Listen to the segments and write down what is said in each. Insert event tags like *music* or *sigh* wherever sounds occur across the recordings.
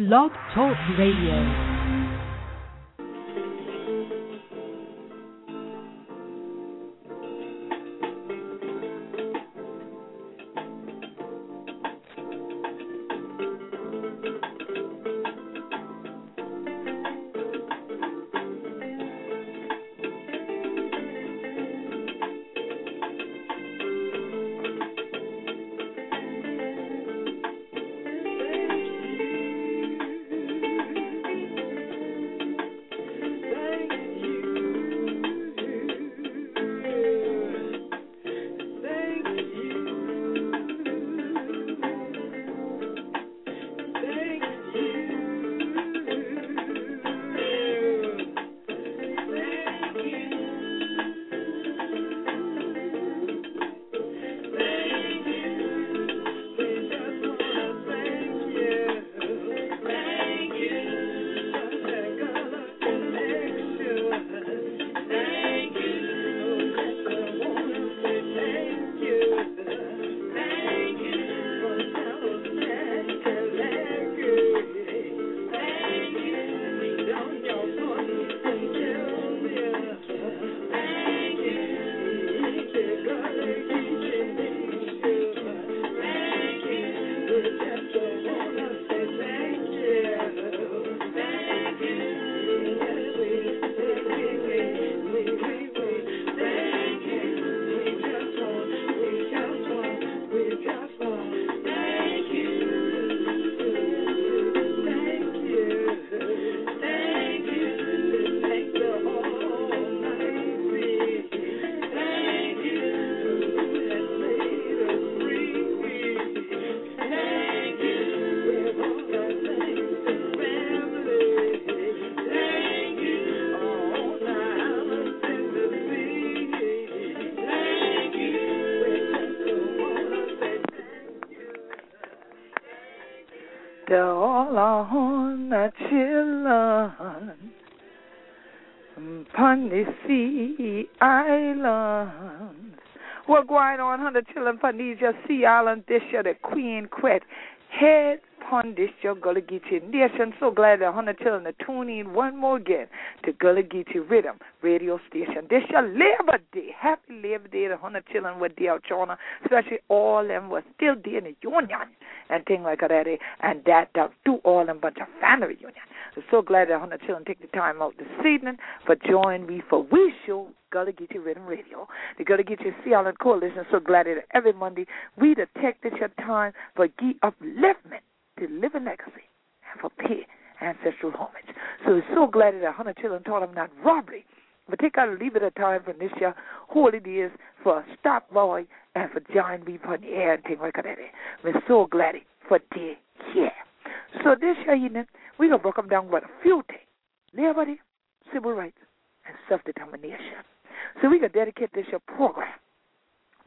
Blog Talk Radio. Children upon the sea islands. What going on children upon these sea islands? This year the Queen Quet head upon this your Gullah Geechee nation. So glad that hundred children are tuning in one more again to Gullah Geechee Riddim radio station. This your Labor Day. Happy Labor Day to children with the China, especially all them was still there in the union and things like that. And that do all them bunch of family reunion. I'm so glad that hundred children take the time out this evening for join me for We Show Gullah Geechee Riddim Radio. The Gullah Geechee Sea Island Coalition. So glad that every Monday we detect your time for ge upliftment to living legacy and for pay ancestral homage. So we're so glad that a hundred children taught them not robbery, but take out a leave it a time for year holy days for a stop boy and for John B. air and things like. We're so glad for they here. So this year evening, we're going to break them down with a few things. Liberty, civil rights, and self-determination. So we're going to dedicate this year program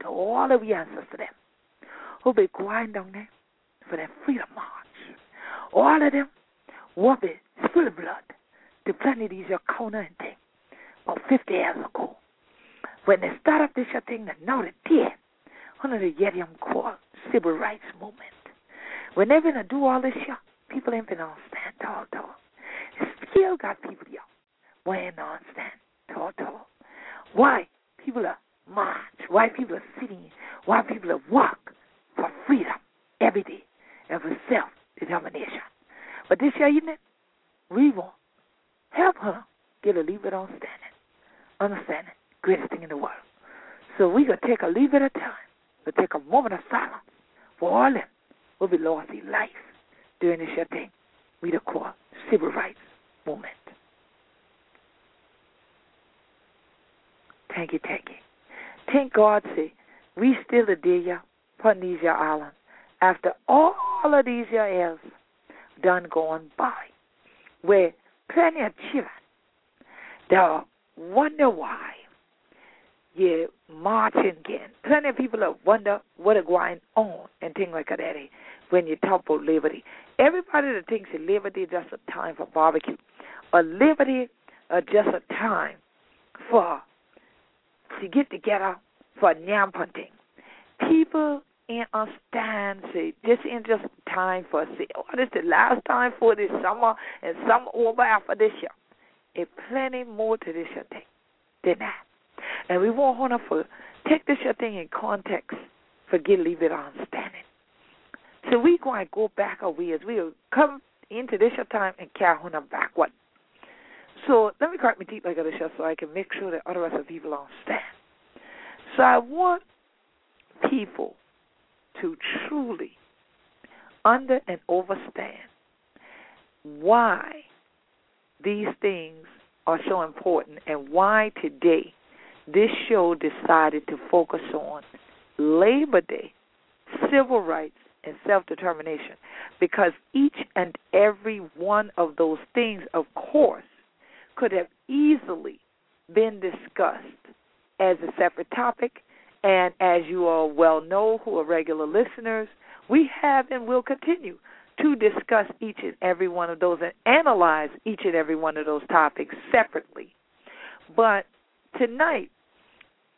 to all of the ancestors to them who be going down there for their freedom march. All of them be full of blood The planet is your corner and thing about 50 years ago. When they started this thing, know they did. Of the Yetium called civil rights movement. When they're going to do all this shit, people ain't going to stand tall, tall. Still got people here weighing on stand tall, tall. Why people are march, why people are sitting, why people are walk for freedom every day for self determination. But this year, know, we want help her get a little bit on standing, understanding, greatest thing in the world. So we gonna take a little bit of time, to take a moment of silence for all them who be lost in life during this year thing we the call civil rights movement. Thank you, thank you. Thank God say we still a upon these island after all of these years done gone by where plenty of children they wonder why you're marching again. Plenty of people that wonder what is going on and things like that when you talk about liberty. Everybody that thinks that liberty is just a time for barbecue, or liberty is just a time for to get together for yam hunting. People ain't understand say this ain't just time for say, oh, this is the last time for this summer and summer over after this year. It's plenty more to this year thing than that. And we want to for take this year thing in context, forget leave it on standing. So we going to go back a ways. We'll come into this year time and carry on backward. So let me correct me deep like this so I can make sure that other rest of people understand. So I want people to truly under and understand why these things are so important and why today this show decided to focus on Labor Day, civil rights, and self determination. Because each and every one of those things, of course, could have easily been discussed as a separate topic. And as you all well know, who are regular listeners, we have and will continue to discuss each and every one of those and analyze each and every one of those topics separately. But tonight,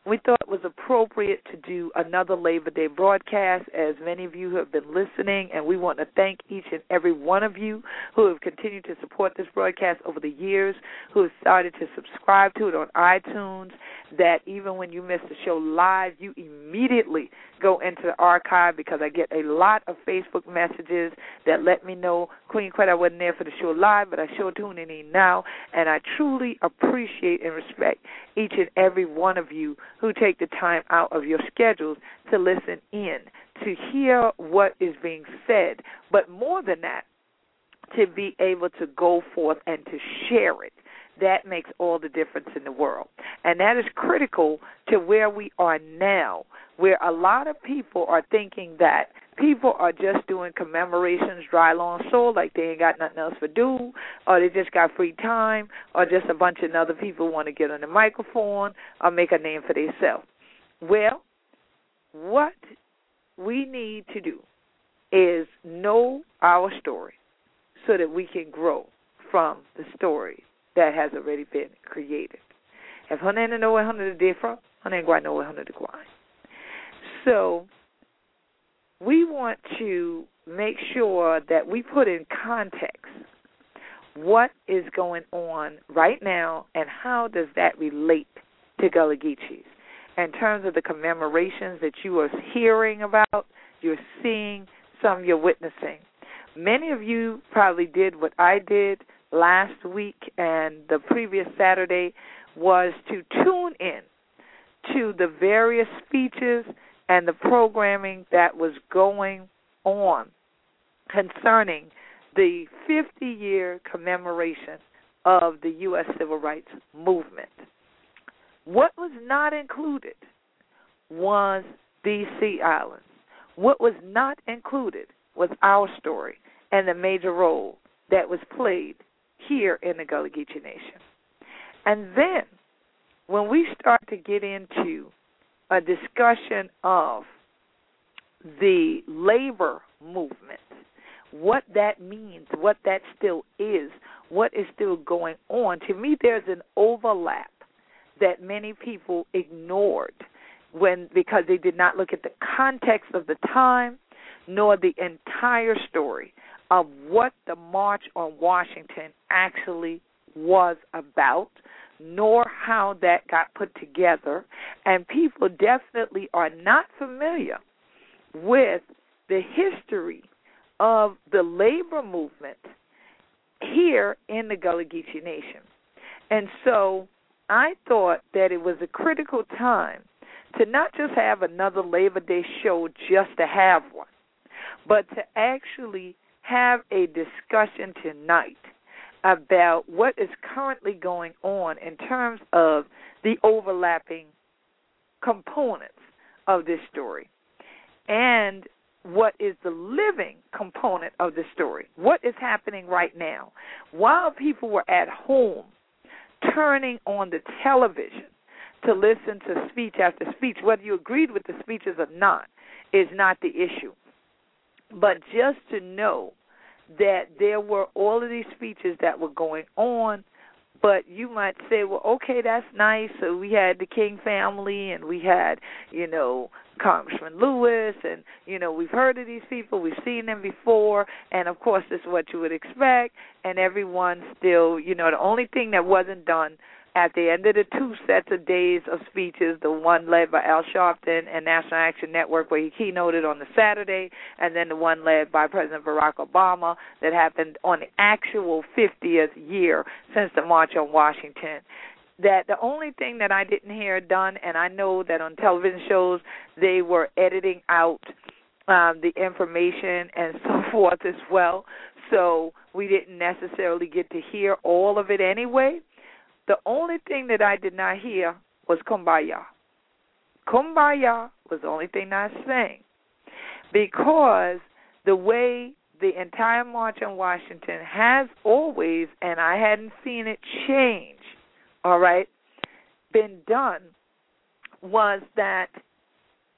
we thought it was appropriate to do another Labor Day broadcast, as many of you have been listening, and we want to thank each and every one of you who have continued to support this broadcast over the years, who have started to subscribe to it on iTunes, that even when you miss the show live, you immediately go into the archive because I get a lot of Facebook messages that let me know, Queen Quet, I wasn't there for the show live, but I sure tune in now, and I truly appreciate and respect each and every one of you who take the time out of your schedules to listen in, to hear what is being said, but more than that, to be able to go forth and to share it. That makes all the difference in the world. And that is critical to where we are now, where a lot of people are thinking that people are just doing commemorations dry long soul like they ain't got nothing else to do or they just got free time or just a bunch of other people want to get on the microphone or make a name for themselves well what we need to do is know our story so that we can grow from the story that has already been created. If honey know where honey the different honey ain't going to know where honey the so we want to make sure that we put in context what is going on right now and how does that relate to Gullah Geechees in terms of the commemorations that you are hearing about, you're seeing, some you're witnessing. Many of you probably did what I did last week and the previous Saturday was to tune in to the various speeches and the programming that was going on concerning the 50 year commemoration of the U.S. Civil Rights Movement. What was not included was the Sea Islands. What was not included was our story and the major role that was played here in the Gullah Geechee Nation. And then when we start to get into a discussion of the labor movement, what that means, what that still is, what is still going on. To me, there's an overlap that many people ignored when because they did not look at the context of the time nor the entire story of what the March on Washington actually was about nor how that got put together. And people definitely are not familiar with the history of the labor movement here in the Gullah Geechee Nation. And so I thought that it was a critical time to not just have another Labor Day show just to have one, but to actually have a discussion tonight about what is currently going on in terms of the overlapping components of this story and what is the living component of the story. What is happening right now? While people were at home turning on the television to listen to speech after speech, whether you agreed with the speeches or not, is not the issue. But just to know that there were all of these speeches that were going on but you might say, well, okay, that's nice. So we had the King family, and we had, you know, Congressman Lewis, and you know, we've heard of these people, we've seen them before, and of course, this is what you would expect. And everyone still, you know, the only thing that wasn't done at the end of the two sets of days of speeches, the one led by Al Sharpton and National Action Network, where he keynoted on the Saturday, and then the one led by President Barack Obama that happened on the actual 50th year since the March on Washington. That the only thing that I didn't hear done, and I know that on television shows they were editing out um, the information and *laughs* so forth as well. So we didn't necessarily get to hear all of it anyway the only thing that I did not hear was kumbaya. Kumbaya was the only thing I sang. Because the way the entire March on Washington has always, and I hadn't seen it change, all right, been done, was that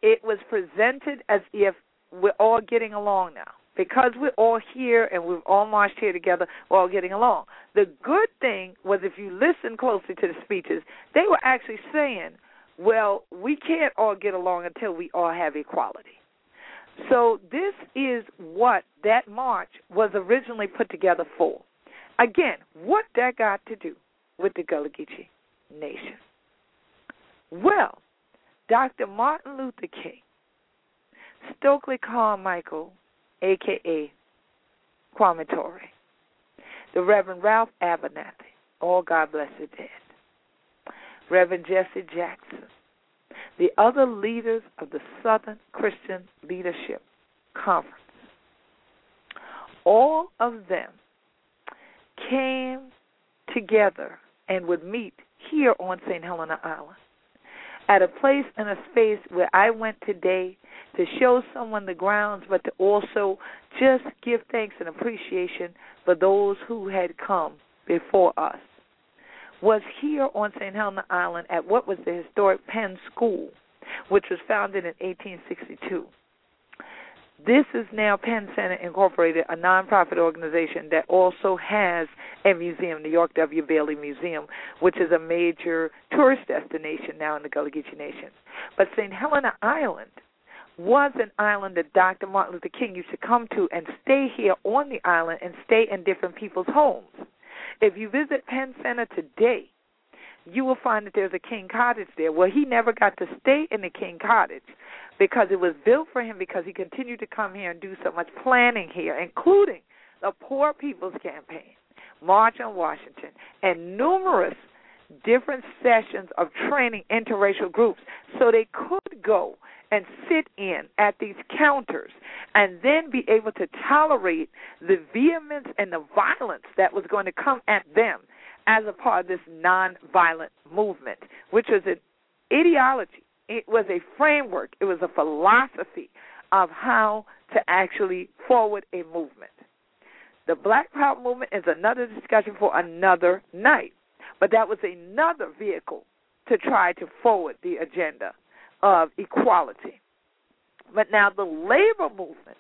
it was presented as if we're all getting along now because we're all here and we've all marched here together, we're all getting along. The good thing was if you listen closely to the speeches, they were actually saying, well, we can't all get along until we all have equality. So this is what that march was originally put together for. Again, what that got to do with the Gullah Geechee Nation? Well, Dr. Martin Luther King, Stokely Carmichael, aka Kwame Ture, the Reverend Ralph Abernathy, all God bless the dead, Reverend Jesse Jackson, the other leaders of the Southern Christian Leadership Conference, all of them came together and would meet here on St. Helena Island at a place and a space where I went today to show someone the grounds, but to also just give thanks and appreciation for those who had come before us. Was here on St. Helena Island at what was the historic Penn School, which was founded in 1862. This is now Penn Center Incorporated, a nonprofit organization that also has a museum, the York W. Bailey Museum, which is a major tourist destination now in the Gullah Geechee Nation. But St. Helena Island was an island that Dr. Martin Luther King used to come to and stay here on the island and stay in different people's homes. If you visit Penn Center today, you will find that there's a King Cottage there. Well, he never got to stay in the King Cottage because it was built for him because he continued to come here and do so much planning here, including the Poor People's Campaign, March on Washington, and numerous different sessions of training interracial groups so they could go and sit in at these counters and then be able to tolerate the vehemence and the violence that was going to come at them as a part of this nonviolent movement, which was an ideology. It was a framework. It was a philosophy of how to actually forward a movement. The Black Power movement is another discussion for another night, but that was another vehicle to try to forward the agenda of equality. But now the labor movement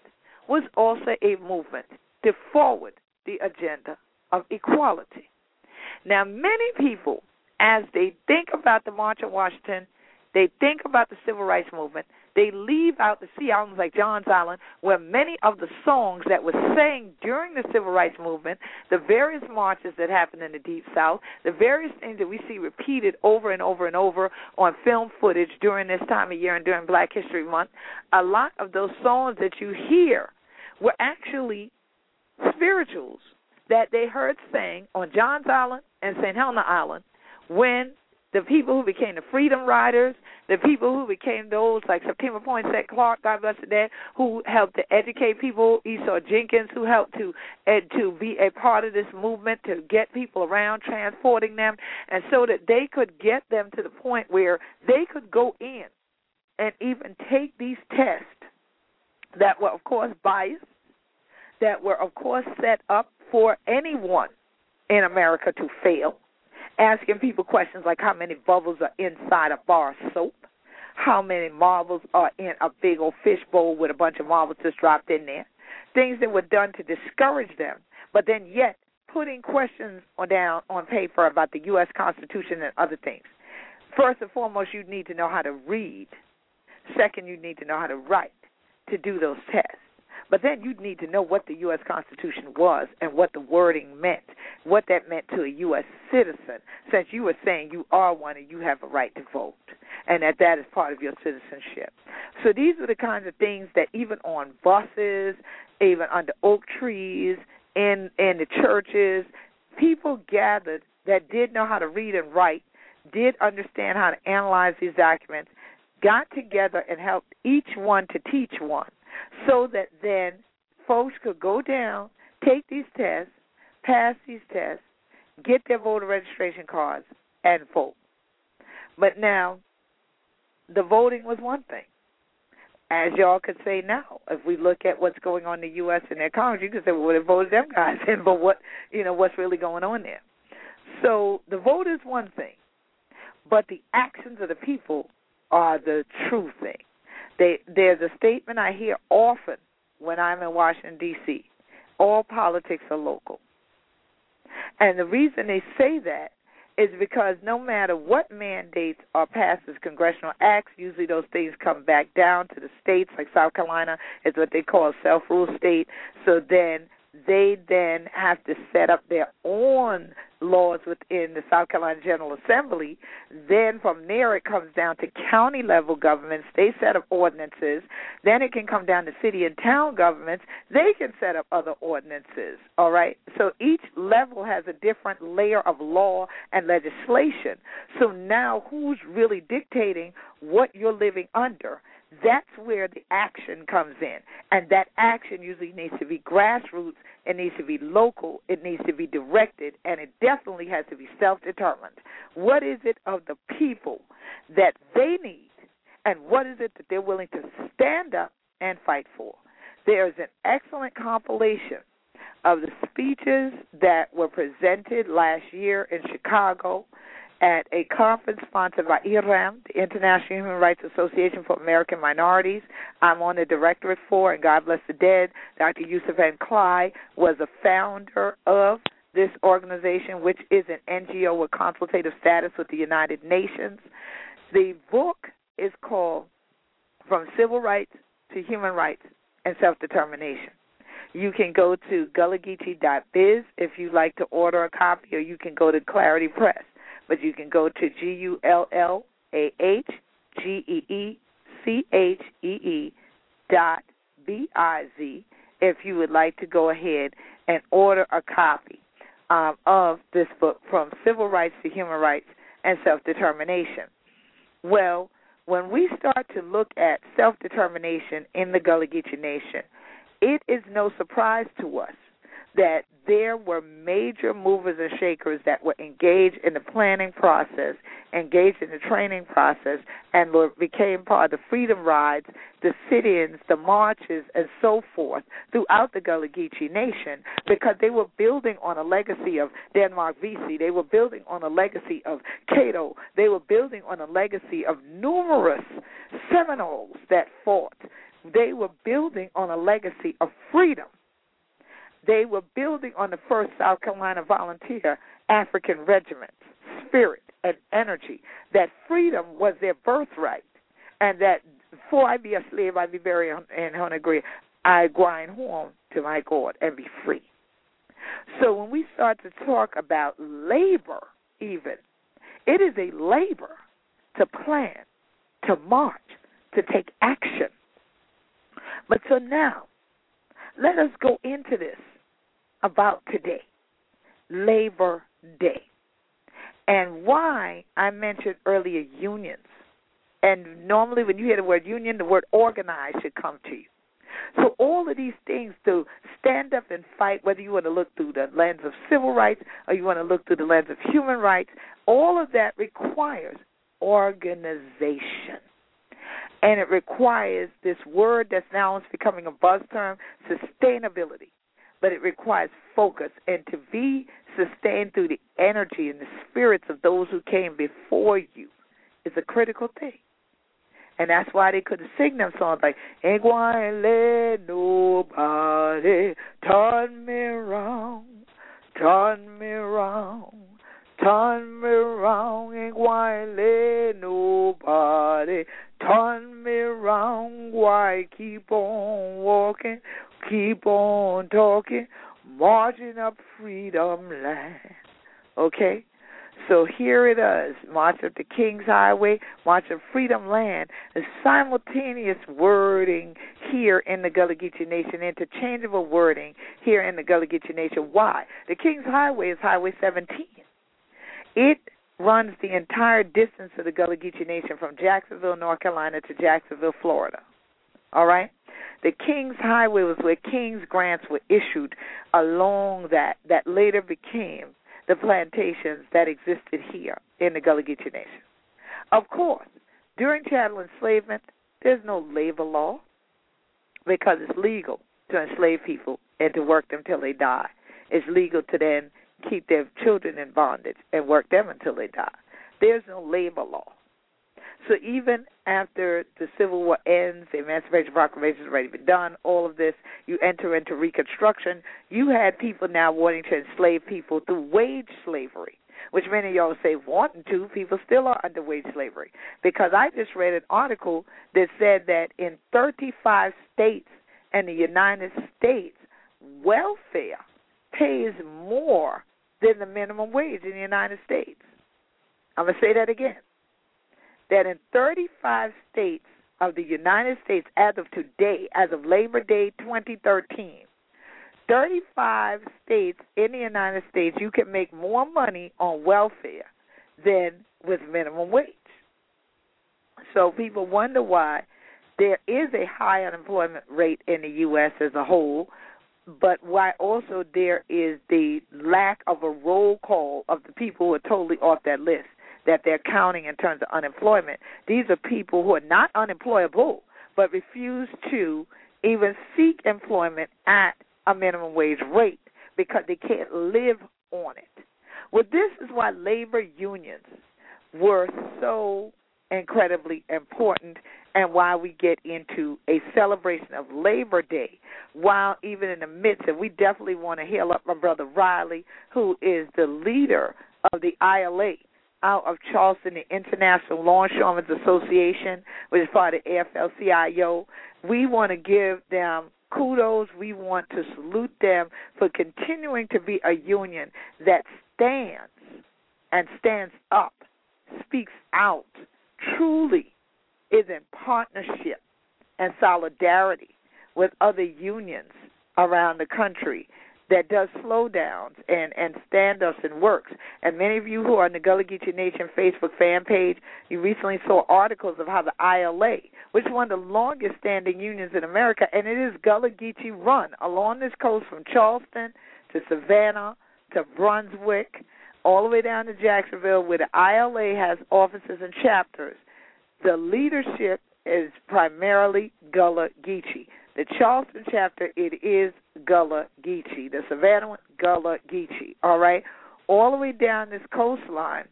was also a movement to forward the agenda of equality. Now, many people, as they think about the March on Washington, they think about the civil rights movement, they leave out the sea islands like Johns Island, where many of the songs that were sang during the civil rights movement, the various marches that happened in the Deep South, the various things that we see repeated over and over and over on film footage during this time of year and during Black History Month, a lot of those songs that you hear were actually spirituals that they heard sang on Johns Island and St. Helena Island when the people who became the Freedom Riders, the people who became those like Septima Poinsette Clark, God bless the dead, who helped to educate people, Esau Jenkins, who helped to ed, to be a part of this movement to get people around, transporting them, and so that they could get them to the point where they could go in and even take these tests that were, of course, biased, that were, of course, set up for anyone in America to fail asking people questions like how many bubbles are inside a bar of soap, how many marbles are in a big old fishbowl with a bunch of marbles just dropped in there, things that were done to discourage them, but then yet putting questions on, down on paper about the U.S. Constitution and other things. First and foremost, you need to know how to read. Second, you need to know how to write to do those tests. But then you'd need to know what the U.S. Constitution was and what the wording meant, what that meant to a U.S. citizen, since you were saying you are one and you have a right to vote, and that that is part of your citizenship. So these are the kinds of things that even on buses, even under oak trees, in in the churches, people gathered that did know how to read and write, did understand how to analyze these documents, got together and helped each one to teach one so that then folks could go down, take these tests, pass these tests, get their voter registration cards, and vote. But now, the voting was one thing. As y'all could say now, if we look at what's going on in the U.S. and their Congress, you could say, well, they voted them guys in, *laughs* but what, you know, what's really going on there? So the vote is one thing, but the actions of the people are the true thing. They, there's a statement I hear often when I'm in Washington, D.C. All politics are local. And the reason they say that is because no matter what mandates are passed as congressional acts, usually those things come back down to the states, like South Carolina is what they call a self rule state. So then they then have to set up their own laws within the South Carolina General Assembly. Then from there, it comes down to county level governments. They set up ordinances. Then it can come down to city and town governments. They can set up other ordinances. All right? So each level has a different layer of law and legislation. So now, who's really dictating what you're living under? That's where the action comes in. And that action usually needs to be grassroots, it needs to be local, it needs to be directed, and it definitely has to be self determined. What is it of the people that they need, and what is it that they're willing to stand up and fight for? There's an excellent compilation of the speeches that were presented last year in Chicago at a conference sponsored by IHRAAM, the International Human Rights Association for American Minorities. I'm on the directorate for, and God bless the dead. Dr. Yusuf N. Kly was a founder of this organization, which is an NGO with consultative status with the United Nations. The book is called From Civil Rights to Human Rights and Self Determination. You can go to gullah-geechee.biz if you'd like to order a copy, or you can go to Clarity Press but you can go to G U L L A H G E E C H E E dot B I Z if you would like to go ahead and order a copy um, of this book from civil rights to human rights and self determination. Well, when we start to look at self determination in the Gullah Geechee Nation, it is no surprise to us that there were major movers and shakers that were engaged in the planning process, engaged in the training process, and were, became part of the freedom rides, the sit-ins, the marches, and so forth throughout the Gullah Geechee Nation because they were building on a legacy of Denmark Vesey. They were building on a legacy of Cato. They were building on a legacy of numerous Seminoles that fought. They were building on a legacy of freedom they were building on the first South Carolina volunteer African regiment's spirit and energy, that freedom was their birthright, and that before I be a slave, I be very and hungry. I grind home to my God and be free. So when we start to talk about labor, even, it is a labor to plan, to march, to take action. But so now, let us go into this about today, Labor Day, and why I mentioned earlier unions. And normally, when you hear the word union, the word organize should come to you. So, all of these things to stand up and fight, whether you want to look through the lens of civil rights or you want to look through the lens of human rights, all of that requires organization. And it requires this word that's now becoming a buzz term sustainability but it requires focus and to be sustained through the energy and the spirits of those who came before you is a critical thing. And that's why they couldn't sing them songs like Ain't going let nobody turn me wrong, Turn me round, turn me round, and why let nobody turn me round. Why keep on walking, keep on talking, marching up freedom land. Okay? So here it is, March of the King's Highway, March of Freedom Land, the simultaneous wording here in the Gullah Geechee Nation, interchangeable wording here in the Gullah Geechee Nation. Why? The King's Highway is Highway 17. It runs the entire distance of the Gullah Geechee Nation from Jacksonville, North Carolina to Jacksonville, Florida. All right? The King's Highway was where King's grants were issued along that, that later became the plantations that existed here in the Gullah Geechee Nation. Of course, during chattel enslavement, there's no labor law because it's legal to enslave people and to work them till they die. It's legal to then keep their children in bondage and work them until they die. There's no labor law. So even after the Civil War ends, the Emancipation Proclamation has already been done, all of this, you enter into Reconstruction, you had people now wanting to enslave people through wage slavery, which many of y'all say wanting to. People still are under wage slavery. Because I just read an article that said that in 35 states in the United States, welfare pays more than the minimum wage in the United States. I'm going to say that again that in 35 states of the United States as of today, as of Labor Day 2013, 35 states in the United States, you can make more money on welfare than with minimum wage. So people wonder why there is a high unemployment rate in the U.S. as a whole, but why also there is the lack of a roll call of the people who are totally off that list that they're counting in terms of unemployment. These are people who are not unemployable, but refuse to even seek employment at a minimum wage rate because they can't live on it. Well, this is why labor unions were so incredibly important and why we get into a celebration of Labor Day while even in the midst and we definitely want to hail up my brother Riley who is the leader of the ILA out of Charleston, the International Longshoremen's Association, which is part of the AFL-CIO. We want to give them kudos. We want to salute them for continuing to be a union that stands and stands up, speaks out, truly is in partnership and solidarity with other unions around the country that does slowdowns and and stand-ups and works. And many of you who are on the Gullah Geechee Nation Facebook fan page, you recently saw articles of how the ILA, which is one of the longest-standing unions in America, and it is Gullah Geechee run along this coast from Charleston to Savannah to Brunswick, all the way down to Jacksonville, where the ILA has offices and chapters. The leadership is primarily Gullah Geechee. The Charleston chapter, it is Gullah Geechee. The Savannah one, Gullah Geechee. All right? All the way down this coastline,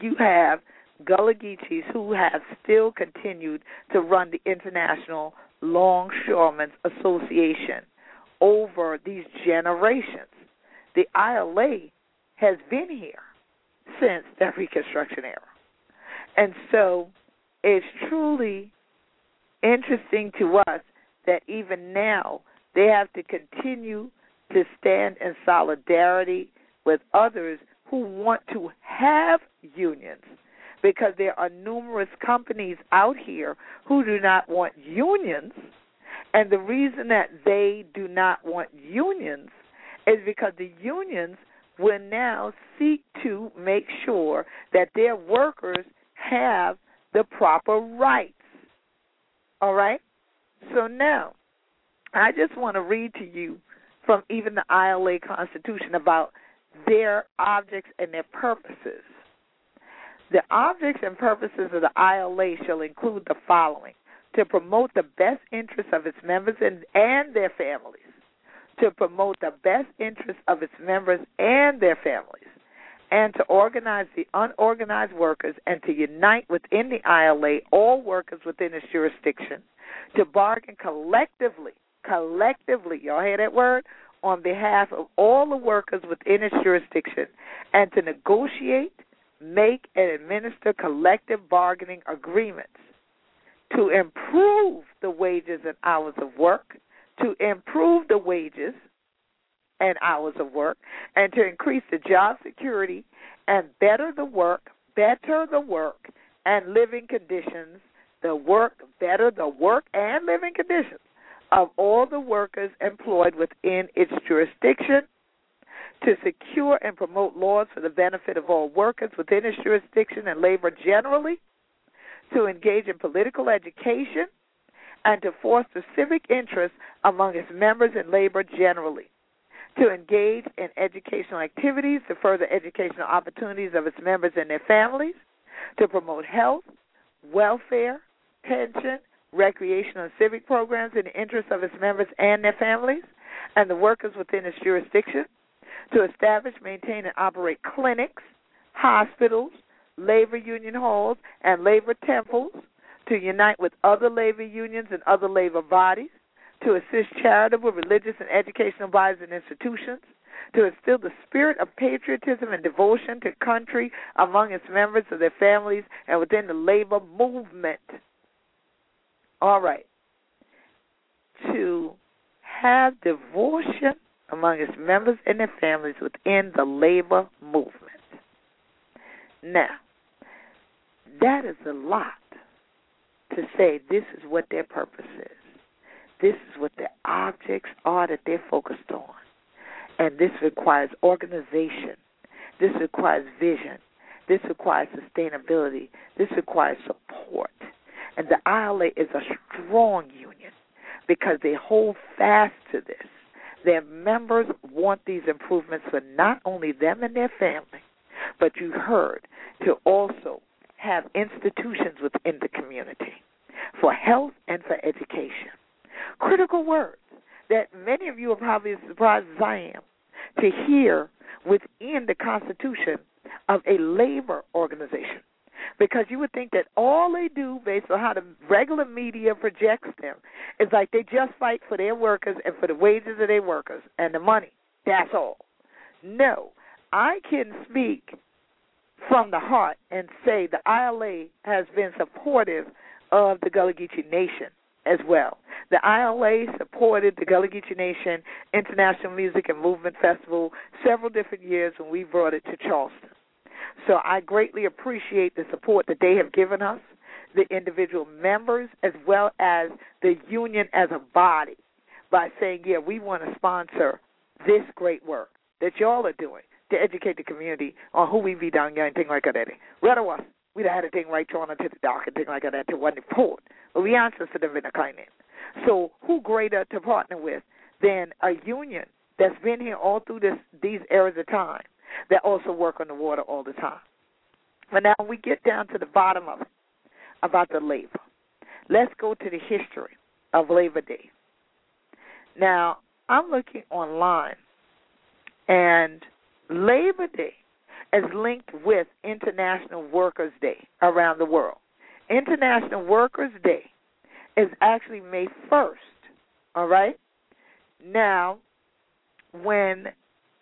you have Gullah Geechees who have still continued to run the International Longshoremen's Association over these generations. The ILA has been here since the *laughs* Reconstruction era. And so it's truly interesting to us that even now they have to continue to stand in solidarity with others who want to have unions because there are numerous companies out here who do not want unions. And the reason that they do not want unions is because the unions will now seek to make sure that their workers have the proper rights. All right? So now, I just want to read to you from even the ILA Constitution about their objects and their purposes. The objects and purposes of the ILA shall include the following to promote the best interests of its members and, and their families, to promote the best interests of its members and their families, and to organize the unorganized workers and to unite within the ILA all workers within its jurisdiction to bargain collectively, collectively, y'all hear that word? on behalf of all the workers within its jurisdiction and to negotiate, make, and administer collective bargaining agreements to improve the wages and hours of work, to improve the wages and hours of work, and to increase the job security and better the work, better the work and living conditions, the work, better the work and living conditions of all the workers employed within its jurisdiction, to secure and promote laws for the benefit of all workers within its jurisdiction and labor generally, to engage in political education, and to foster civic interest among its members and labor generally, to engage in educational activities to further educational opportunities of its members and their families, to promote health, welfare, pension, recreational and civic programs in the interest of its members and their families and the workers within its jurisdiction, to establish, maintain, and operate clinics, hospitals, labor union halls, and labor temples, to unite with other labor unions and other labor bodies, to assist charitable, religious, and educational bodies and institutions, to instill the spirit of patriotism and devotion to country among its members of their families and within the labor movement. All right. To have devotion among its members and their families within the labor movement. Now, that is a lot to say this is what their purpose is. This is what the objects are that they're focused on. And this requires organization. This requires vision. This requires sustainability. This requires support. And the ILA is a strong union because they hold fast to this. Their members want these improvements for not only them and their family, but you heard to also have institutions within the community for health and for education. Critical words that many of you are probably as surprised as I am to hear within the Constitution of a labor organization. Because you would think that all they do, based on how the regular media projects them, is like they just fight for their workers and for the wages of their workers and the money. That's all. No, I can speak from the heart and say the ILA has been supportive of the Gullah Geechee Nation as well. The ILA supported the Gullah Geechee Nation International Music and Movement Festival several different years when we brought it to Charleston. So I greatly appreciate the support that they have given us, the individual members, as well as the union as a body, by saying, yeah, we want to sponsor this great work that y'all are doing to educate the community on who we be down here and things like that. Rather we'd have had a thing right on to the dock and things like that to one report. Answer to a kind. So who greater to partner with than a union that's been here all through this these eras of time that also work on the water all the time. But now we get down to the bottom of it about the labor. Let's go to the history of Labor Day. Now, I'm looking online and Labor Day is linked with International Workers' Day around the world. International Workers' Day is actually May 1st, all right? Now, when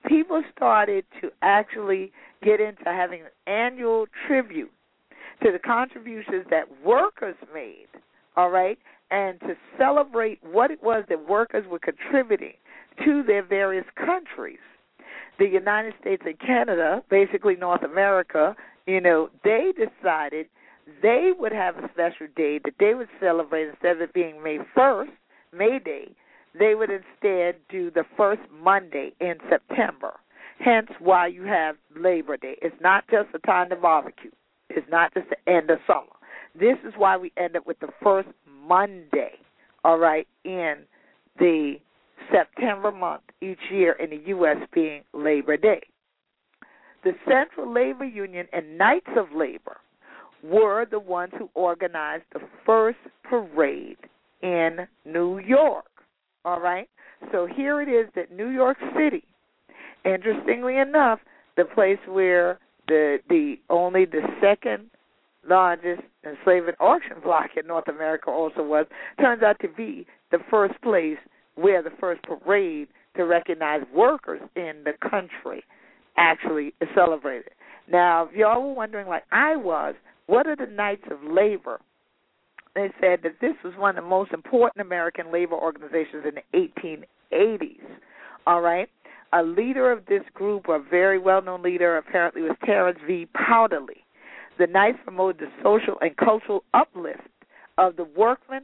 people started to actually get into having an annual tribute to the contributions that workers made, all right, and to celebrate what it was that workers were contributing to their various countries the United States and Canada, basically North America, you know, they decided they would have a special day that they would celebrate instead of it being May 1st, May Day, they would instead do the first Monday in September. Hence why you have Labor Day. It's not just a time to barbecue. It's not just the end of summer. This is why we end up with the first Monday, all right, in the September month each year in the U.S. being Labor Day. The Central Labor Union and Knights of Labor were the ones who organized the first parade in New York. All right? So here it is that New York City, interestingly enough, the place where the the only the second largest enslavement auction block in North America also was, turns out to be the first place where the first parade to recognize workers in the country actually celebrated. Now, if y'all were wondering, like I was, what are the Knights of Labor? They said that this was one of the most important American labor organizations in the 1880s. All right? A leader of this group, a very well known leader, apparently was Terence V. Powderly. The Knights promoted the social and cultural uplift of the workmen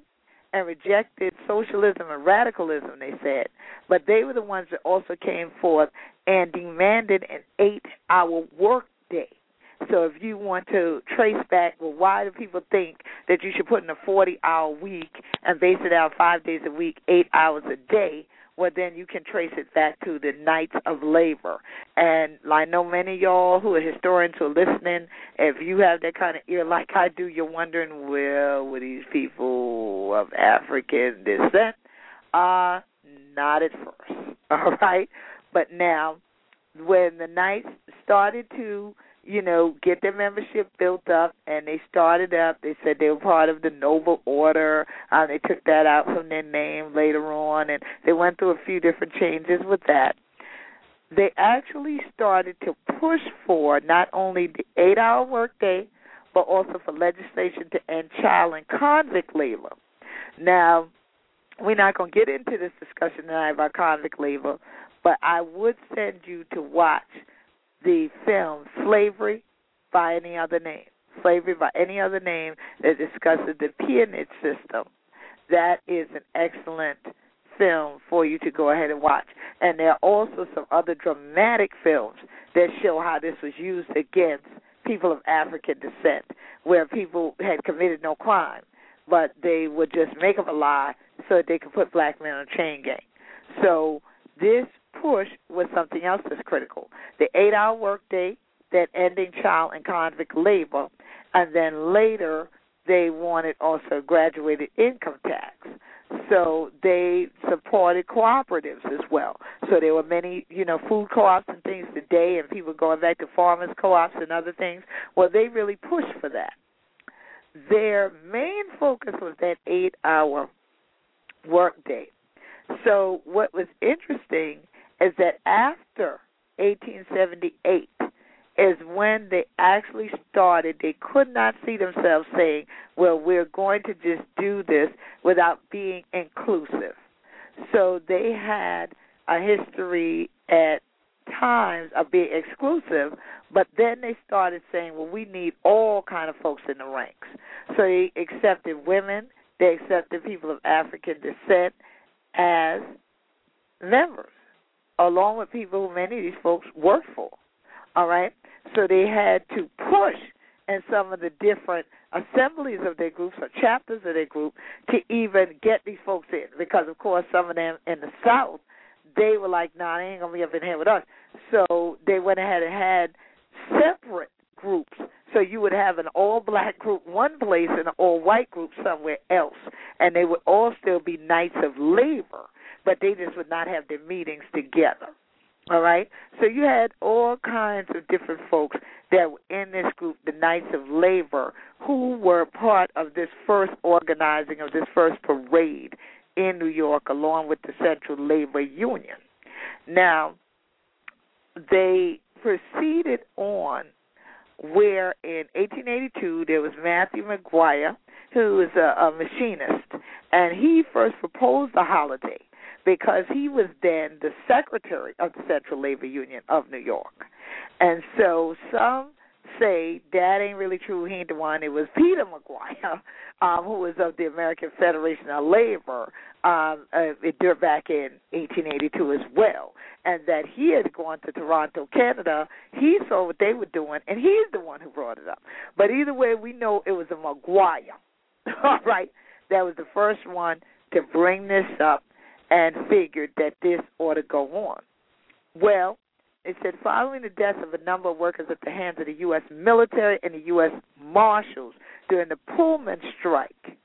and rejected socialism and radicalism, they said. But they were the ones that also came forth and demanded an eight hour work day. So if you want to trace back, well, why do people think that you should put in a 40 hour week and base it out five days a week, eight hours a day? well then you can trace it back to the Knights of Labor. And I know many of y'all who are historians who are listening, if you have that kind of ear like I do, you're wondering, well, were these people of African descent? Uh, not at first. *laughs* All right. But now when the Knights started to you know, get their membership built up, and they started up. They said they were part of the Noble Order. Uh, they took that out from their name later on, and they went through a few different changes with that. They actually started to push for not only the eight-hour workday, but also for legislation to end child and convict labor. Now, we're not going to get into this discussion tonight about convict labor, but I would send you to watch the film Slavery by Any Other Name. Slavery by Any Other Name that discusses the peonage system. That is an excellent film for you to go ahead and watch. And there are also some other dramatic films that show how this was used against people of African descent, where people had committed no crime, but they would just make up a lie so that they could put black men on a chain gang. So this push was something else that's critical. The eight hour workday, that ending child and convict labor, and then later they wanted also graduated income tax. So they supported cooperatives as well. So there were many, you know, food co-ops and things today, and people going back to farmers co-ops and other things. Well, they really pushed for that. Their main focus was that eight-hour workday. So what was interesting is that after 1878 is when they actually started. They could not see themselves saying, well, we're going to just do this without being inclusive. So they had a history at times of being exclusive, but then they started saying, well, we need all kind of folks in the ranks. So they accepted women, they accepted people of African descent as members along with people who many of these folks work for. All right? So they had to push in some of the different assemblies of their groups or chapters of their group to even get these folks in. Because of course some of them in the South, they were like, nah, they ain't gonna be up in here with us. So they went ahead and had separate groups. So you would have an all black group one place and an all white group somewhere else. And they would all still be Knights of Labor but they just would not have their meetings together. All right? So you had all kinds of different folks that were in this group, the Knights of Labor, who were part of this first organizing of this first parade in New York, along with the Central Labor Union. Now, they proceeded on where in 1882 there was Matthew McGuire, who was a, a machinist, and he first proposed the holiday because he was then the secretary of the Central Labor Union of New York. And so some say that ain't really true. He ain't the one. It was Peter McGuire, *laughs* um, who was of the American Federation of Labor um, uh, back in 1882 as well. And that he had gone to Toronto, Canada. He saw what they were doing, and he's the one who brought it up. But either way, we know it was a McGuire. *laughs* All right, that was the first one to bring this up and figured that this ought to go on. Well, it said following the deaths of a number of workers at the hands of the U.S. military and the U.S. Marshals during the Pullman strike,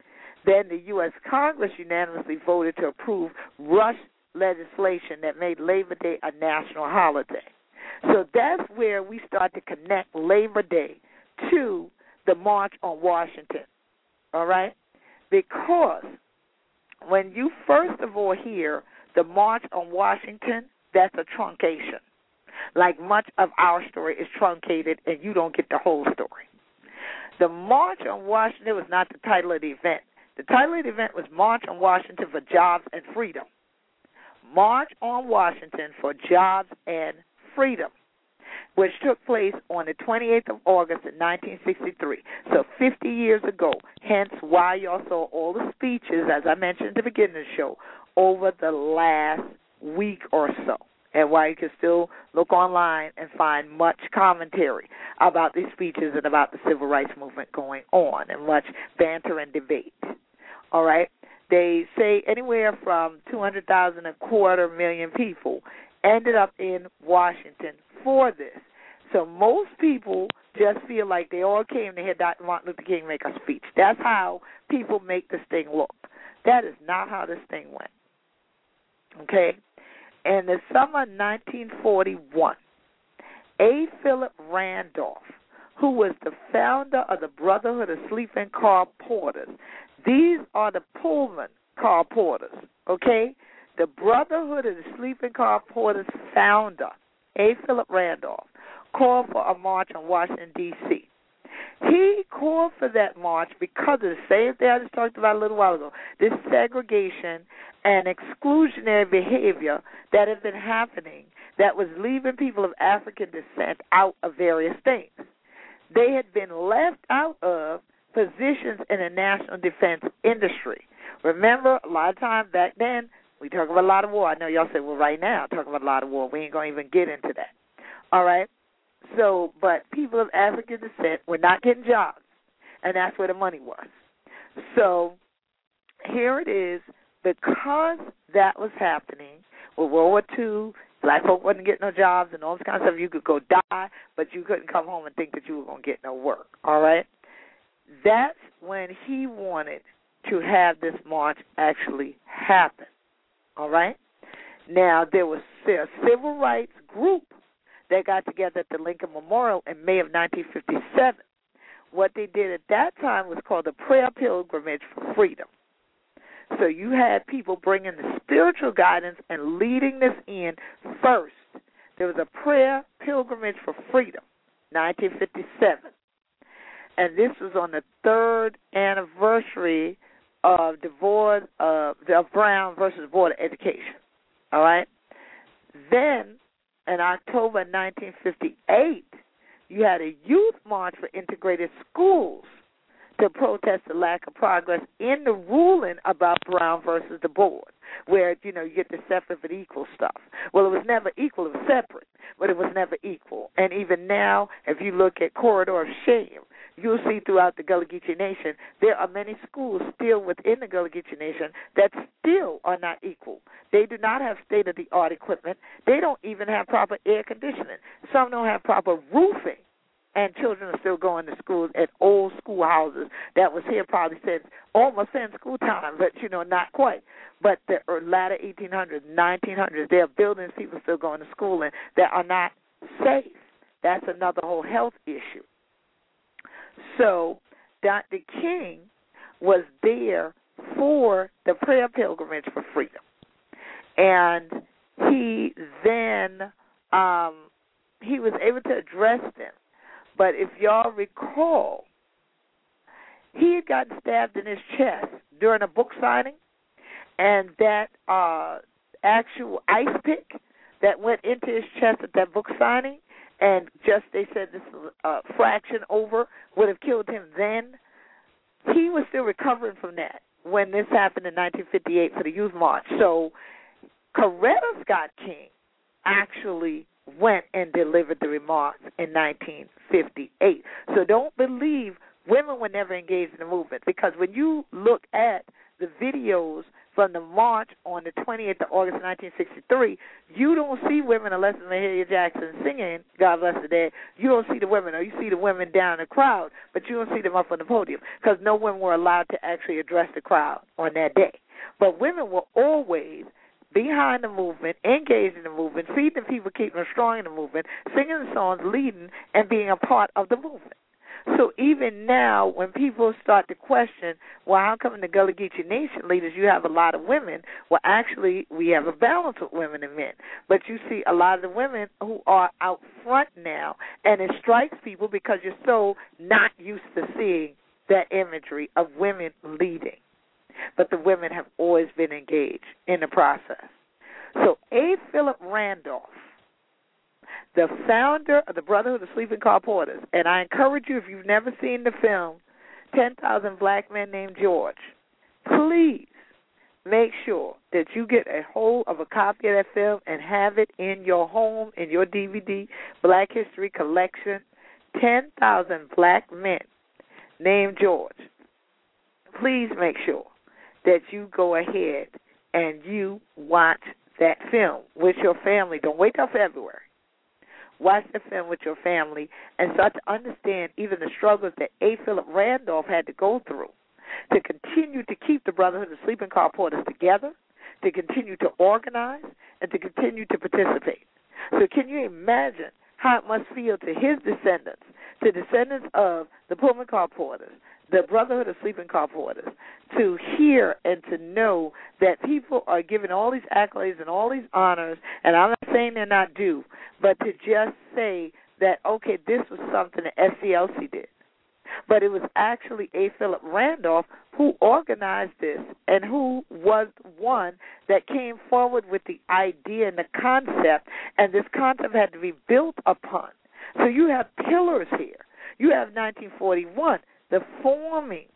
then the U.S. Congress unanimously voted to approve rush legislation that made Labor Day a national holiday. So that's where we start to connect Labor Day to the March on Washington. All right? Because when you first of all hear The March on Washington, that's a truncation. Like much of our story is truncated and you don't get the whole story. The March on Washington was not the title of the event. The title of the event was March on Washington for Jobs and Freedom. March on Washington for Jobs and Freedom, which took place on the 28th of August in 1963. So 50 years ago. Hence why y'all saw all the speeches, as I mentioned at the beginning of the show, over the last week or so and why you can still look online and find much commentary about these speeches and about the civil rights movement going on and much banter and debate. All right? They say anywhere from 200,000 a quarter million people ended up in Washington for this. So most people just feel like they all came to hear Dr. Martin Luther King make a speech. That's how people make this thing look. That is not how this thing went. Okay? In the summer of 1941, A. Philip Randolph, who was the founder of the Brotherhood of Sleeping Car Porters, these are the Pullman car porters, okay? The Brotherhood of the Sleeping Car Porters founder, A. Philip Randolph, called for a march on Washington, D.C. He called for that march because of the same thing I just talked about a little while ago this segregation and exclusionary behavior that had been happening that was leaving people of African descent out of various things. They had been left out of positions in the national defense industry. Remember, a lot of times back then, we talk about a lot of war. I know y'all say, well, right now, talking about a lot of war. We ain't going to even get into that. All right? So, but people of African descent were not getting jobs, and that's where the money was. So, here it is because that was happening with World War II, black folk wasn't getting no jobs and all this kind of stuff. You could go die, but you couldn't come home and think that you were going to get no work. All right? That's when he wanted to have this march actually happen. All right? Now, there was a civil rights group that got together at the Lincoln Memorial in May of 1957. What they did at that time was called the Prayer Pilgrimage for Freedom. So you had people bringing the spiritual guidance and leading this in first. There was a prayer pilgrimage for freedom, 1957. And this was on the third anniversary of the board of, Brown versus Board of Education. All right? Then in October 1958, you had a youth march for integrated schools to protest the lack of progress in the ruling about Brown versus the board, where you know you get the separate but equal stuff. Well, it was never equal; it was separate, but it was never equal. And even now, if you look at Corridor of Shame, you'll see throughout the Gullah Geechee Nation there are many schools still within the Gullah Geechee Nation that still are not equal. They do not have state of the art equipment. They don't even have proper air conditioning. Some don't have proper roofing and children are still going to schools at old schoolhouses that was here probably since almost since school time, but you know not quite. But the latter 1800s, 1900s, there are buildings people still going to school in that are not safe. That's another whole health issue. So Dr. King was there for the prayer pilgrimage for freedom, and he then um, he was able to address them but if y'all recall, he had gotten stabbed in his chest during a book signing, and that uh, actual ice pick that went into his chest at that book signing, and just they said this uh, fraction over would have killed him then. He was still recovering from that when this happened in 1958 for the Youth March. So Coretta Scott King actually went and delivered the remarks in 1958. So don't believe women were never engaged in the movement because when you look at the videos from the march on the 20th of August 1963, you don't see women unless Mahalia Jackson singing "God Bless the Dead." You don't see the women, or you see the women down in the crowd, but you don't see them up on the podium because no women were allowed to actually address the crowd on that day. But women were always behind the movement, engaged in the movement, feeding the people, keeping them strong in the movement, singing the songs, leading, and being a part of the movement. So even now, when people start to question, well, how come in the Gullah Geechee Nation leaders you have a lot of women? Well, actually, we have a balance of women and men. But you see a lot of the women who are out front now, and it strikes people because you're so not used to seeing that imagery of women leading. But the women have always been engaged in the process. So A. Philip Randolph the founder of the Brotherhood of Sleeping Car Porters. And I encourage you, if you've never seen the film, 10,000 Black Men Named George, please make sure that you get a hold of a copy of that film and have it in your home, in your DVD Black History collection. 10,000 Black Men Named George. Please make sure that you go ahead and you watch that film with your family. Don't wait till February watch the film with your family, and start to understand even the struggles that A. Philip Randolph had to go through to continue to keep the Brotherhood of Sleeping Car Porters together, to continue to organize, and to continue to participate. So, can you imagine how it must feel to his descendants, to descendants of the Pullman Car Porters, the Brotherhood of Sleeping Car Porters, to hear and to know that people are given all these accolades and all these honors, and I'm not saying they're not due, but to just say that, okay, this was something that SCLC did. But it was actually A. Philip Randolph who organized this and who was one that came forward with the idea and the concept, and this concept had to be built upon. So you have pillars here. You have 1941, the forming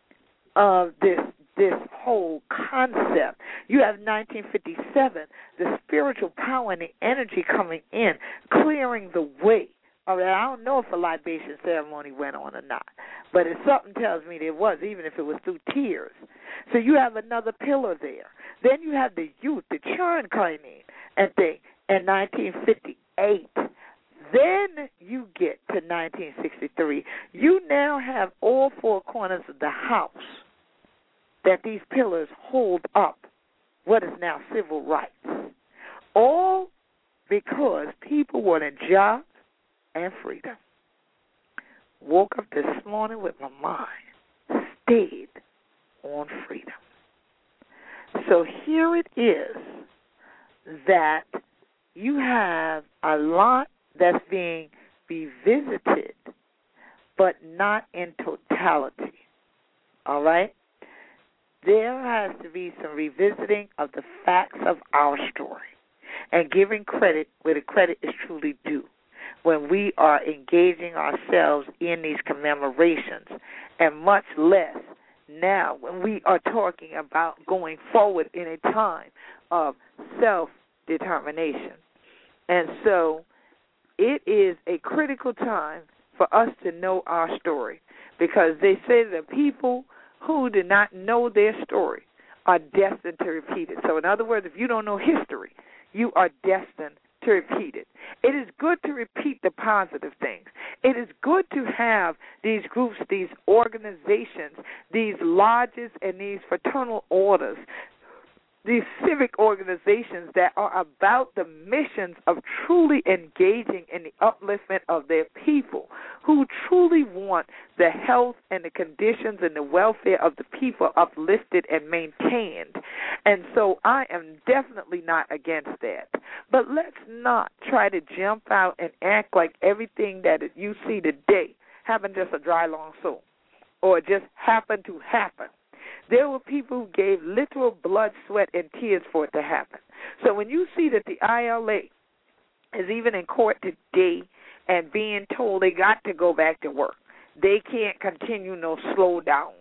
of this this whole concept. You have 1957, the spiritual power and the energy coming in, clearing the way. All right, I don't know if a libation ceremony went on or not, but if something tells me there was, even if it was through tears. So you have another pillar there. Then you have the youth, the churn coming in and thing in 1958. Then you get to 1963. You now have all four corners of the house that these pillars hold up what is now civil rights. All because people wanted jobs and freedom. Woke up this morning with my mind stayed on freedom. So here it is that you have a lot that's being revisited, but not in totality. All right? There has to be some revisiting of the facts of our story and giving credit where the credit is truly due when we are engaging ourselves in these commemorations, and much less now when we are talking about going forward in a time of self determination. And so it is a critical time for us to know our story because they say the people who do not know their story are destined to repeat it. So, in other words, if you don't know history, you are destined to repeat it. It is good to repeat the positive things. It is good to have these groups, these organizations, these lodges, and these fraternal orders these civic organizations that are about the missions of truly engaging in the upliftment of their people, who truly want the health and the conditions and the welfare of the people uplifted and maintained. And so I am definitely not against that. But let's not try to jump out and act like everything that you see today happened just a dry long soul or just happened to happen there were people who gave literal blood, sweat, and tears for it to happen. So when you see that the ILA is even in court today and being told they got to go back to work, they can't continue no slowdowns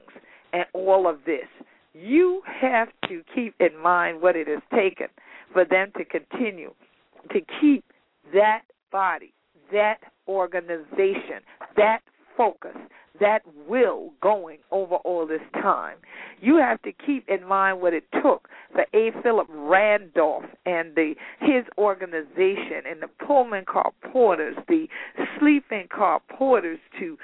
and all of this. You have to keep in mind what it has taken for them to continue to keep that body, that organization, that focus, that will going over all this time. You have to keep in mind what it took for A. Philip Randolph and the his organization and the Pullman car porters, the sleeping car porters to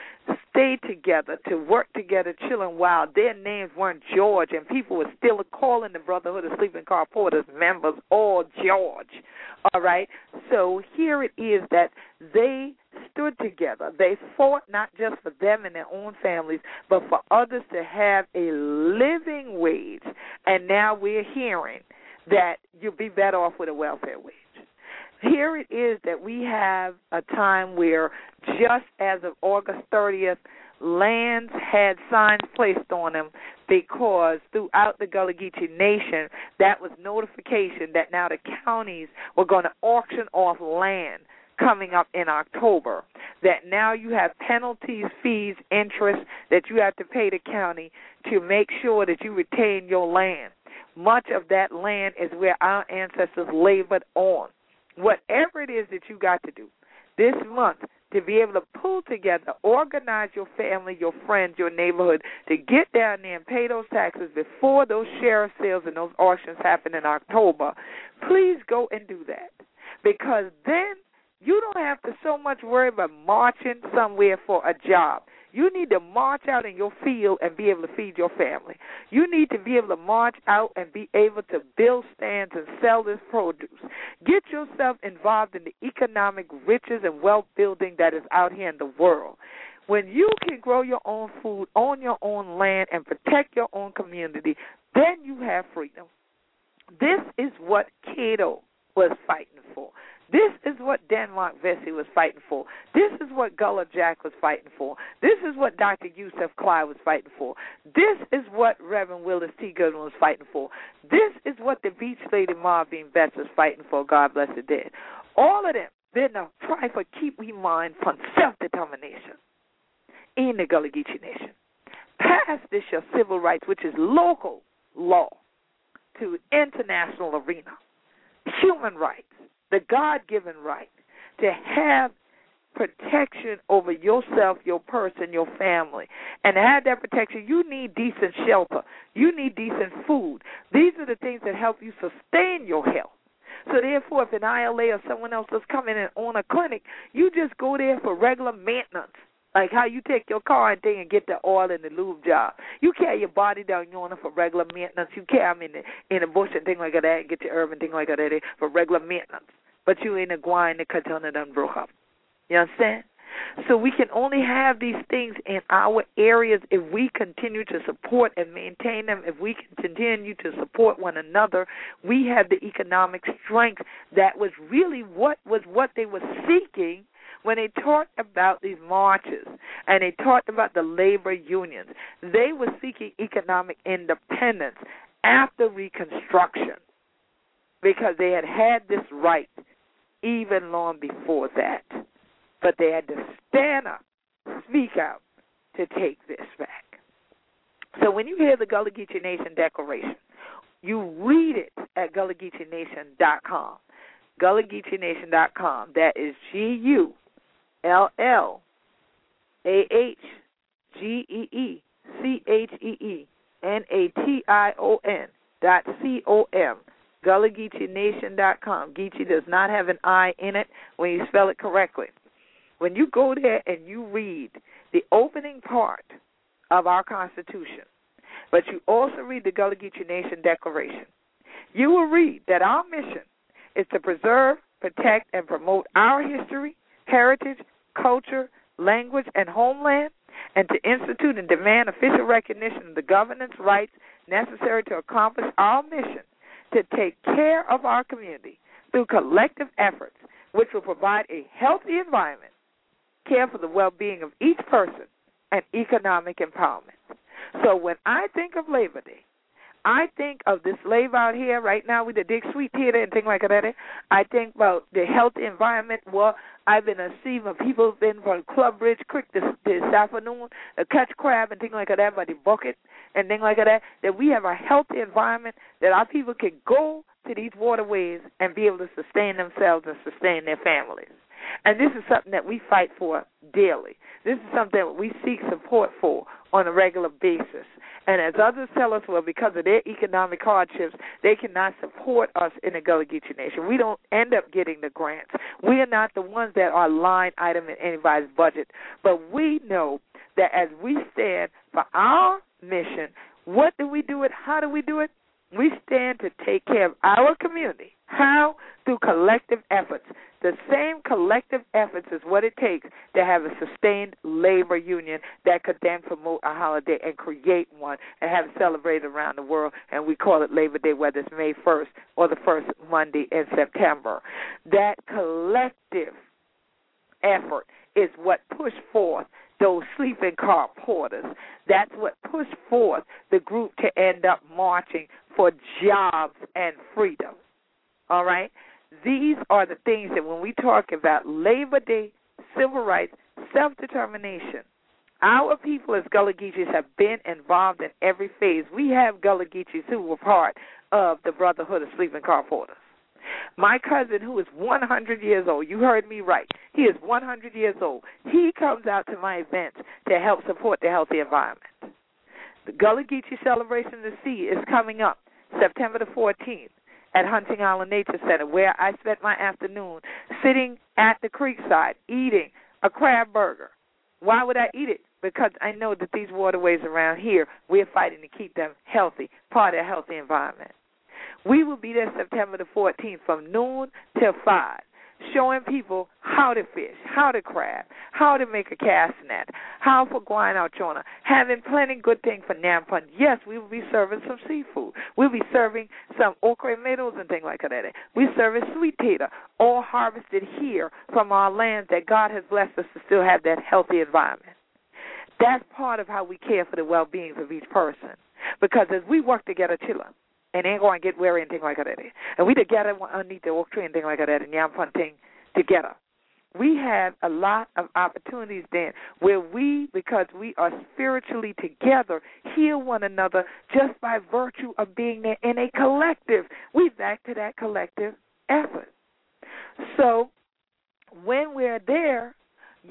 stay together, to work together, chilling while their names weren't George and people were still calling the Brotherhood of Sleeping Car Porters members all George. All right. So here it is that they stood together. They fought not just for them and their own families, but for others to have a living wage. And now we're hearing that you'll be better off with a welfare wage. Here it is that we have a time where, just as of August 30th, lands had signs placed on them because throughout the Gullah Geechee Nation, that was notification that now the counties were going to auction off land coming up in October. That now you have penalties, fees, interest that you have to pay the county to make sure that you retain your land. Much of that land is where our ancestors labored on. Whatever it is that you got to do this month to be able to pull together, organize your family, your friends, your neighborhood to get down there and pay those taxes before those sheriff sales and those auctions happen in October, please go and do that. Because then you don't have to so much worry about marching somewhere for a job. You need to march out in your field and be able to feed your family. You need to be able to march out and be able to build stands and sell this produce. Get yourself involved in the economic riches and wealth building that is out here in the world. When you can grow your own food, own your own land, and protect your own community, then you have freedom. This is what Cato was fighting for. This is what Denmark Vesey was fighting for. This is what Gullah Jack was fighting for. This is what Dr. Yusuf Kly was fighting for. This is what Reverend Willis T. Goodwin was fighting for. This is what the Beach Lady MaVynee Betsch was fighting for. God bless the dead. All of them, they're now trying to keep we mind from self-determination in the Gullah Geechee Nation. Pass this your civil rights, which is local law, to international arena. Human rights the God given right to have protection over yourself, your person, your family. And have that protection, you need decent shelter. You need decent food. These are the things that help you sustain your health. So therefore, if an ILA or someone else does come in and own a clinic, you just go there for regular maintenance. Like how you take your car and thing and get the oil and the lube job. You carry your body down yonder for regular maintenance. You carry them in the in the bush and thing like that and get your herb and thing like that for regular maintenance. But you ain't a guine the katana done broke up. You understand? So we can only have these things in our areas if we continue to support and maintain them, if we continue to support one another. We have the economic strength that was really what was what they were seeking when they talked about these marches and they talked about the labor unions, they were seeking economic independence after Reconstruction because they had had this right even long before that. But they had to stand up, speak out to take this back. So when you hear the Gullah Geechee Nation Declaration, you read it at GullahGeecheeNation.com. GullahGeecheeNation.com. That is G U L L A H G E E C H E E N A T I O N dot C O M. GullahGeecheeNation.com. Geechee does not have an I in it when you spell it correctly. When you go there and you read the opening part of our Constitution, but you also read the Gullah Geechee Nation Declaration, you will read that our mission is to preserve, protect, and promote our history, heritage, culture, language, and homeland, and to institute and demand official recognition of the governance rights necessary to accomplish our mission to take care of our community through collective efforts, which will provide a healthy environment, care for the well being of each person, and economic empowerment. So when I think of Labor Day, I think of this slave out here right now with the Dick Sweet Theater and things like that. I think about the healthy environment. Well, I've been of people been from Club Bridge Creek this this afternoon to catch crab and things like that by the bucket and things like that. That we have a healthy environment that our people can go to these waterways and be able to sustain themselves and sustain their families. And this is something that we fight for daily. This is something that we seek support for on a regular basis. And as others tell us, well, because of their economic hardships, they cannot support us in the Gullah Geechee Nation. We don't end up getting the grants. We are not the ones that are line item in anybody's budget. But we know that as we stand for our mission, what do we do it? How do we do it? We stand to take care of our community. How? Through collective efforts the same collective efforts is what it takes to have a sustained labor union that could then promote a holiday and create one and have it celebrated around the world. And we call it Labor Day, whether it's May 1st or the first Monday in September. That collective effort is what pushed forth those sleeping car porters. That's what pushed forth the group to end up marching for jobs and freedom. All right? These are the things that when we talk about Labor Day, civil rights, self determination, our people as Gullah Geechees have been involved in every phase. We have Gullah Geechees who were part of the Brotherhood of Sleeping Car Porters. My cousin, who is 100 years old, you heard me right. He is 100 years old. He comes out to my events to help support the healthy environment. The Gullah Geechee Celebration of the Sea is coming up September the 14th at Hunting Island Nature Center, where I spent my afternoon sitting at the creekside eating a crab burger. Why would I eat it? Because I know that these waterways around here, we're fighting to keep them healthy, part of a healthy environment. We will be there September the 14th from noon till 5 showing people how to fish, how to crab, how to make a cast net, how for guanauchona, having plenty good things for Nampan. Yes, we will be serving some seafood. We'll be serving some okra tomatoes and things like that. We serving sweet tater, all harvested here from our land that God has blessed us to still have that healthy environment. That's part of how we care for the well-being of each person. Because as we work together, children, and ain't going to get weary and things like that. And we together underneath the oak tree and things like that and yam fun thing together. We have a lot of opportunities then where we, because we are spiritually together, heal one another just by virtue of being there in a collective. We back to that collective effort. So when we're there,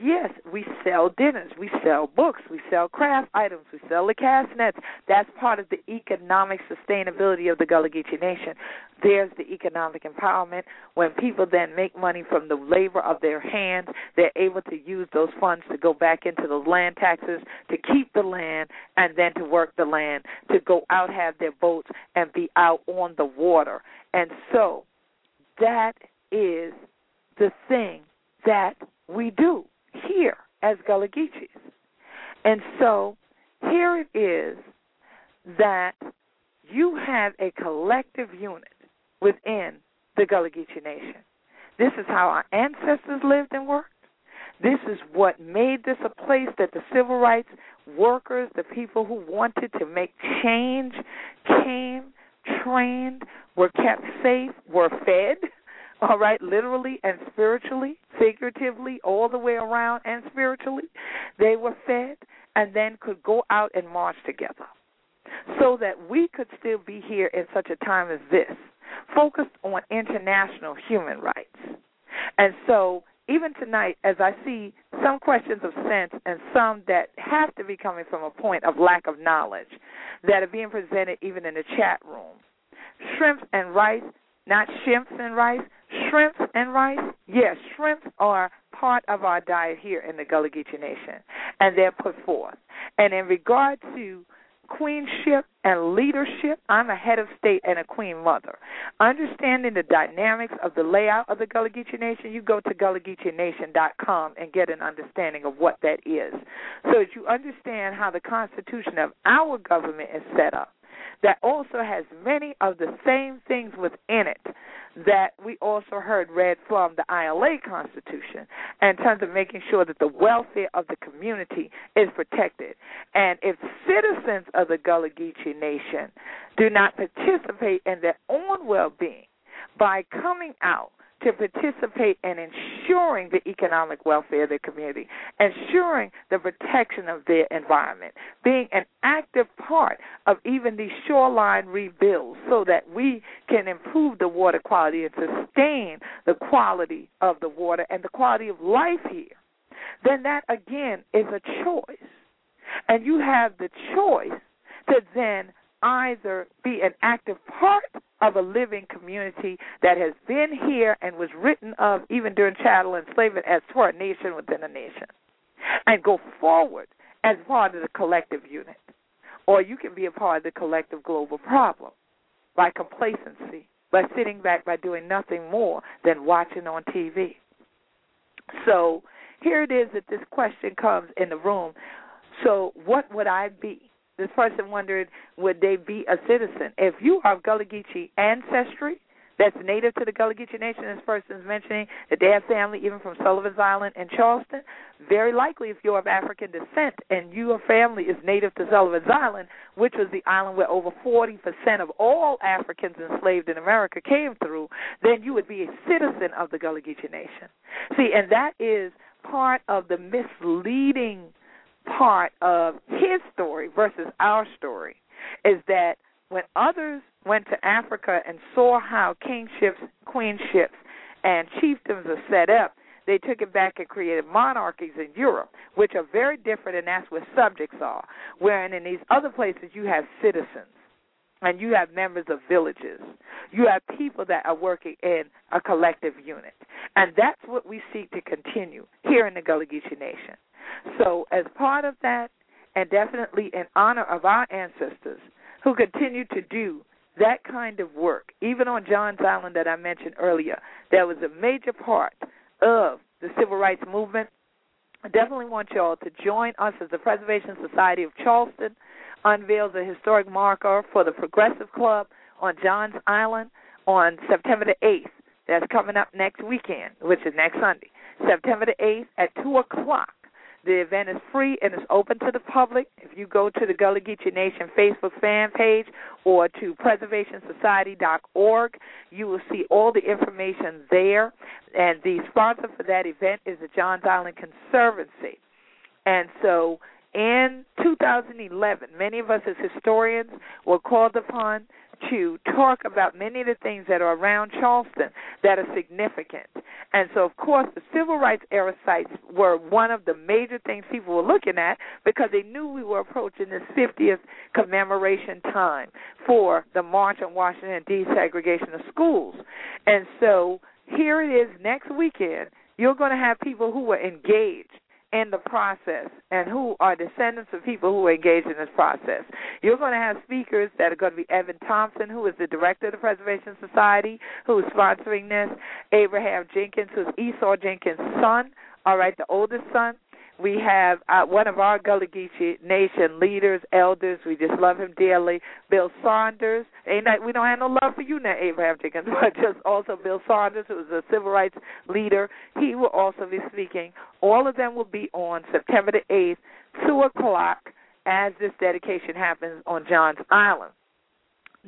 Yes, we sell dinners, we sell books, we sell craft items, we sell the cast nets. That's part of the economic sustainability of the Gullah Geechee Nation. There's the economic empowerment. When people then make money from the labor of their hands, they're able to use those funds to go back into the land taxes, to keep the land, and then to work the land, to go out, have their boats, and be out on the water. And so that is the thing that we do here as Gullah Geechees. And so here it is that you have a collective unit within the Gullah Geechee Nation. This is how our ancestors lived and worked. This is what made this a place that the civil rights workers, the people who wanted to make change, came, trained, were kept safe, were fed *laughs* all right, literally and spiritually, figuratively, all the way around and spiritually. They were fed and then could go out and march together so that we could still be here in such a time as this, focused on international human rights. And so, even tonight, as I see some questions of sense and some that have to be coming from a point of lack of knowledge that are being presented even in the chat room, shrimp and rice, not shrimps and rice, Shrimps and rice? Yes, shrimps are part of our diet here in the Gullah Geechee Nation, and they're put forth. And in regard to queenship and leadership, I'm a head of state and a queen mother. Understanding the dynamics of the layout of the Gullah Geechee Nation, you go to GullahGeecheeNation.com and get an understanding of what that is. So that you understand how the constitution of our government is set up that also has many of the same things within it that we also heard read from the ILA Constitution in terms of making sure that the welfare of the community is protected. And if citizens of the Gullah Geechee Nation do not participate in their own well being by coming out to participate in ensuring the economic welfare of their community, ensuring the protection of their environment, being an active part of even these shoreline rebuilds so that we can improve the water quality and sustain the quality of the water and the quality of life here, then that again is a choice. And you have the choice to then either be an active part of a living community that has been here and was written of even during chattel enslavement as for a nation within a nation, and go forward as part of the collective unit. Or you can be a part of the collective global problem by complacency, by sitting back, by doing nothing more than watching on TV. So here it is that this question comes in the room. So what would I be? This person wondered, would they be a citizen? If you are of Gullah Geechee ancestry, that's native to the Gullah Geechee Nation. This person is mentioning that they have family even from Sullivan's Island and Charleston. Very likely, if you're of African descent and your family is native to Sullivan's Island, which was the island where over 40% of all Africans enslaved in America came through, then you would be a citizen of the Gullah Geechee Nation. See, and that is part of the misleading part of his story versus our story is that when others went to Africa and saw how kingships, queenships, and chiefdoms are set up, they took it back and created monarchies in Europe, which are very different, and that's where subjects are. Wherein in these other places, you have citizens and you have members of villages. You have people that are working in a collective unit. And that's what we seek to continue here in the Gullah Geechee Nation. So, as part of that, and definitely in honor of our ancestors who continue to do that kind of work, even on Johns Island that I mentioned earlier, that was a major part of the civil rights movement. I definitely want y'all to join us as the Preservation Society of Charleston unveils a historic marker for the Progressive Club on Johns Island on September the 8th. That's coming up next weekend, which is next Sunday. September the 8th at 2 o'clock. The event is free and is open to the public. If you go to the Gullah Geechee Nation Facebook fan page or to preservationsociety.org, you will see all the information there. And the sponsor for that event is the Johns Island Conservancy. And so in 2011, many of us as historians were called upon to talk about many of the things that are around Charleston that are significant. And so, of course, the civil rights era sites were one of the major things people were looking at because they knew we were approaching this 50th commemoration time for the March on Washington desegregation of schools. And so, here it is next weekend. You're going to have people who were engaged in the process and who are descendants of people who are engaged in this process. You're going to have speakers that are going to be Evan Thompson, who is the director of the Preservation Society, who is sponsoring this, Abraham Jenkins, who's Esau Jenkins' son, all right, the oldest son. We have uh, one of our Gullah Geechee Nation leaders, elders. We just love him dearly. Bill Saunders. Ain't we don't have no love for you now, Abraham Jenkins, *laughs* but just also Bill Saunders, who is a civil rights leader. He will also be speaking. All of them will be on September the 8th, 2 o'clock, as this dedication happens on Johns Island.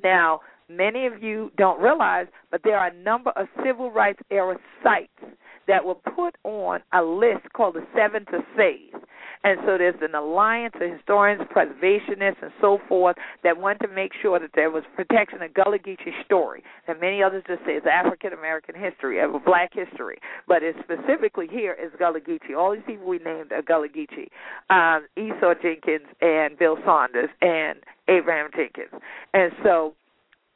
Now, many of you don't realize, but there are a number of civil rights era sites that were put on a list called the Seven to Save. And so there's an alliance of historians, preservationists, and so forth that want to make sure that there was protection of Gullah Geechee story. And many others just say it's African American history, of black history. But it's specifically here is Gullah Geechee. All these people we named are Gullah Geechee. Um, Esau Jenkins and Bill Saunders and Abraham Jenkins. And so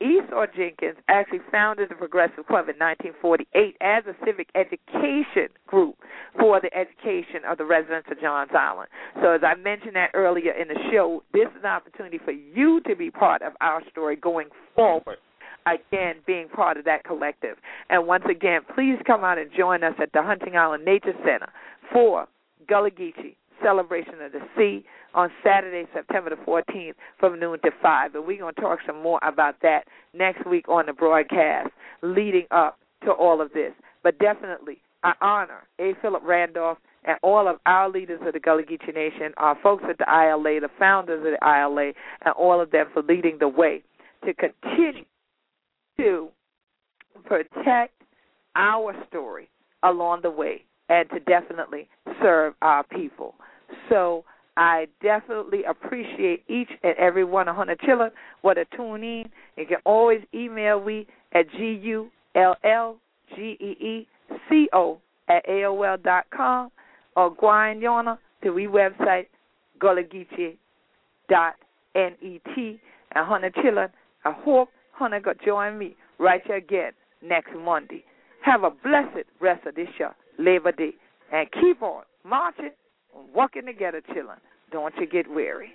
Esau Jenkins actually founded the Progressive Club in 1948 as a civic education group for the education of the residents of Johns Island. So, as I mentioned that earlier in the show, this is an opportunity for you to be part of our story going forward. Again, being part of that collective. And once again, please come out and join us at the Hunting Island Nature Center for Gullah Geechee Celebration of the Sea on Saturday, September the 14th from noon to 5. And we're going to talk some more about that next week on the broadcast leading up to all of this. But definitely, I honor A. Philip Randolph and all of our leaders of the Gullah Geechee Nation, our folks at the ILA, the founders of the ILA, and all of them for leading the way to continue to protect our story along the way and to definitely serve our people. So I definitely appreciate each and every one of Hunter Chillin. What a tune in. You can always email me at G U L L G E E C O at AOL dot com or Guyan Yona to we website Gullah dot N E T and Hunter Chillin. I hope Hunter got join me right here again next Monday. Have a blessed rest of this year, Labor Day, and keep on marching, walking together, chilling. Don't you get weary.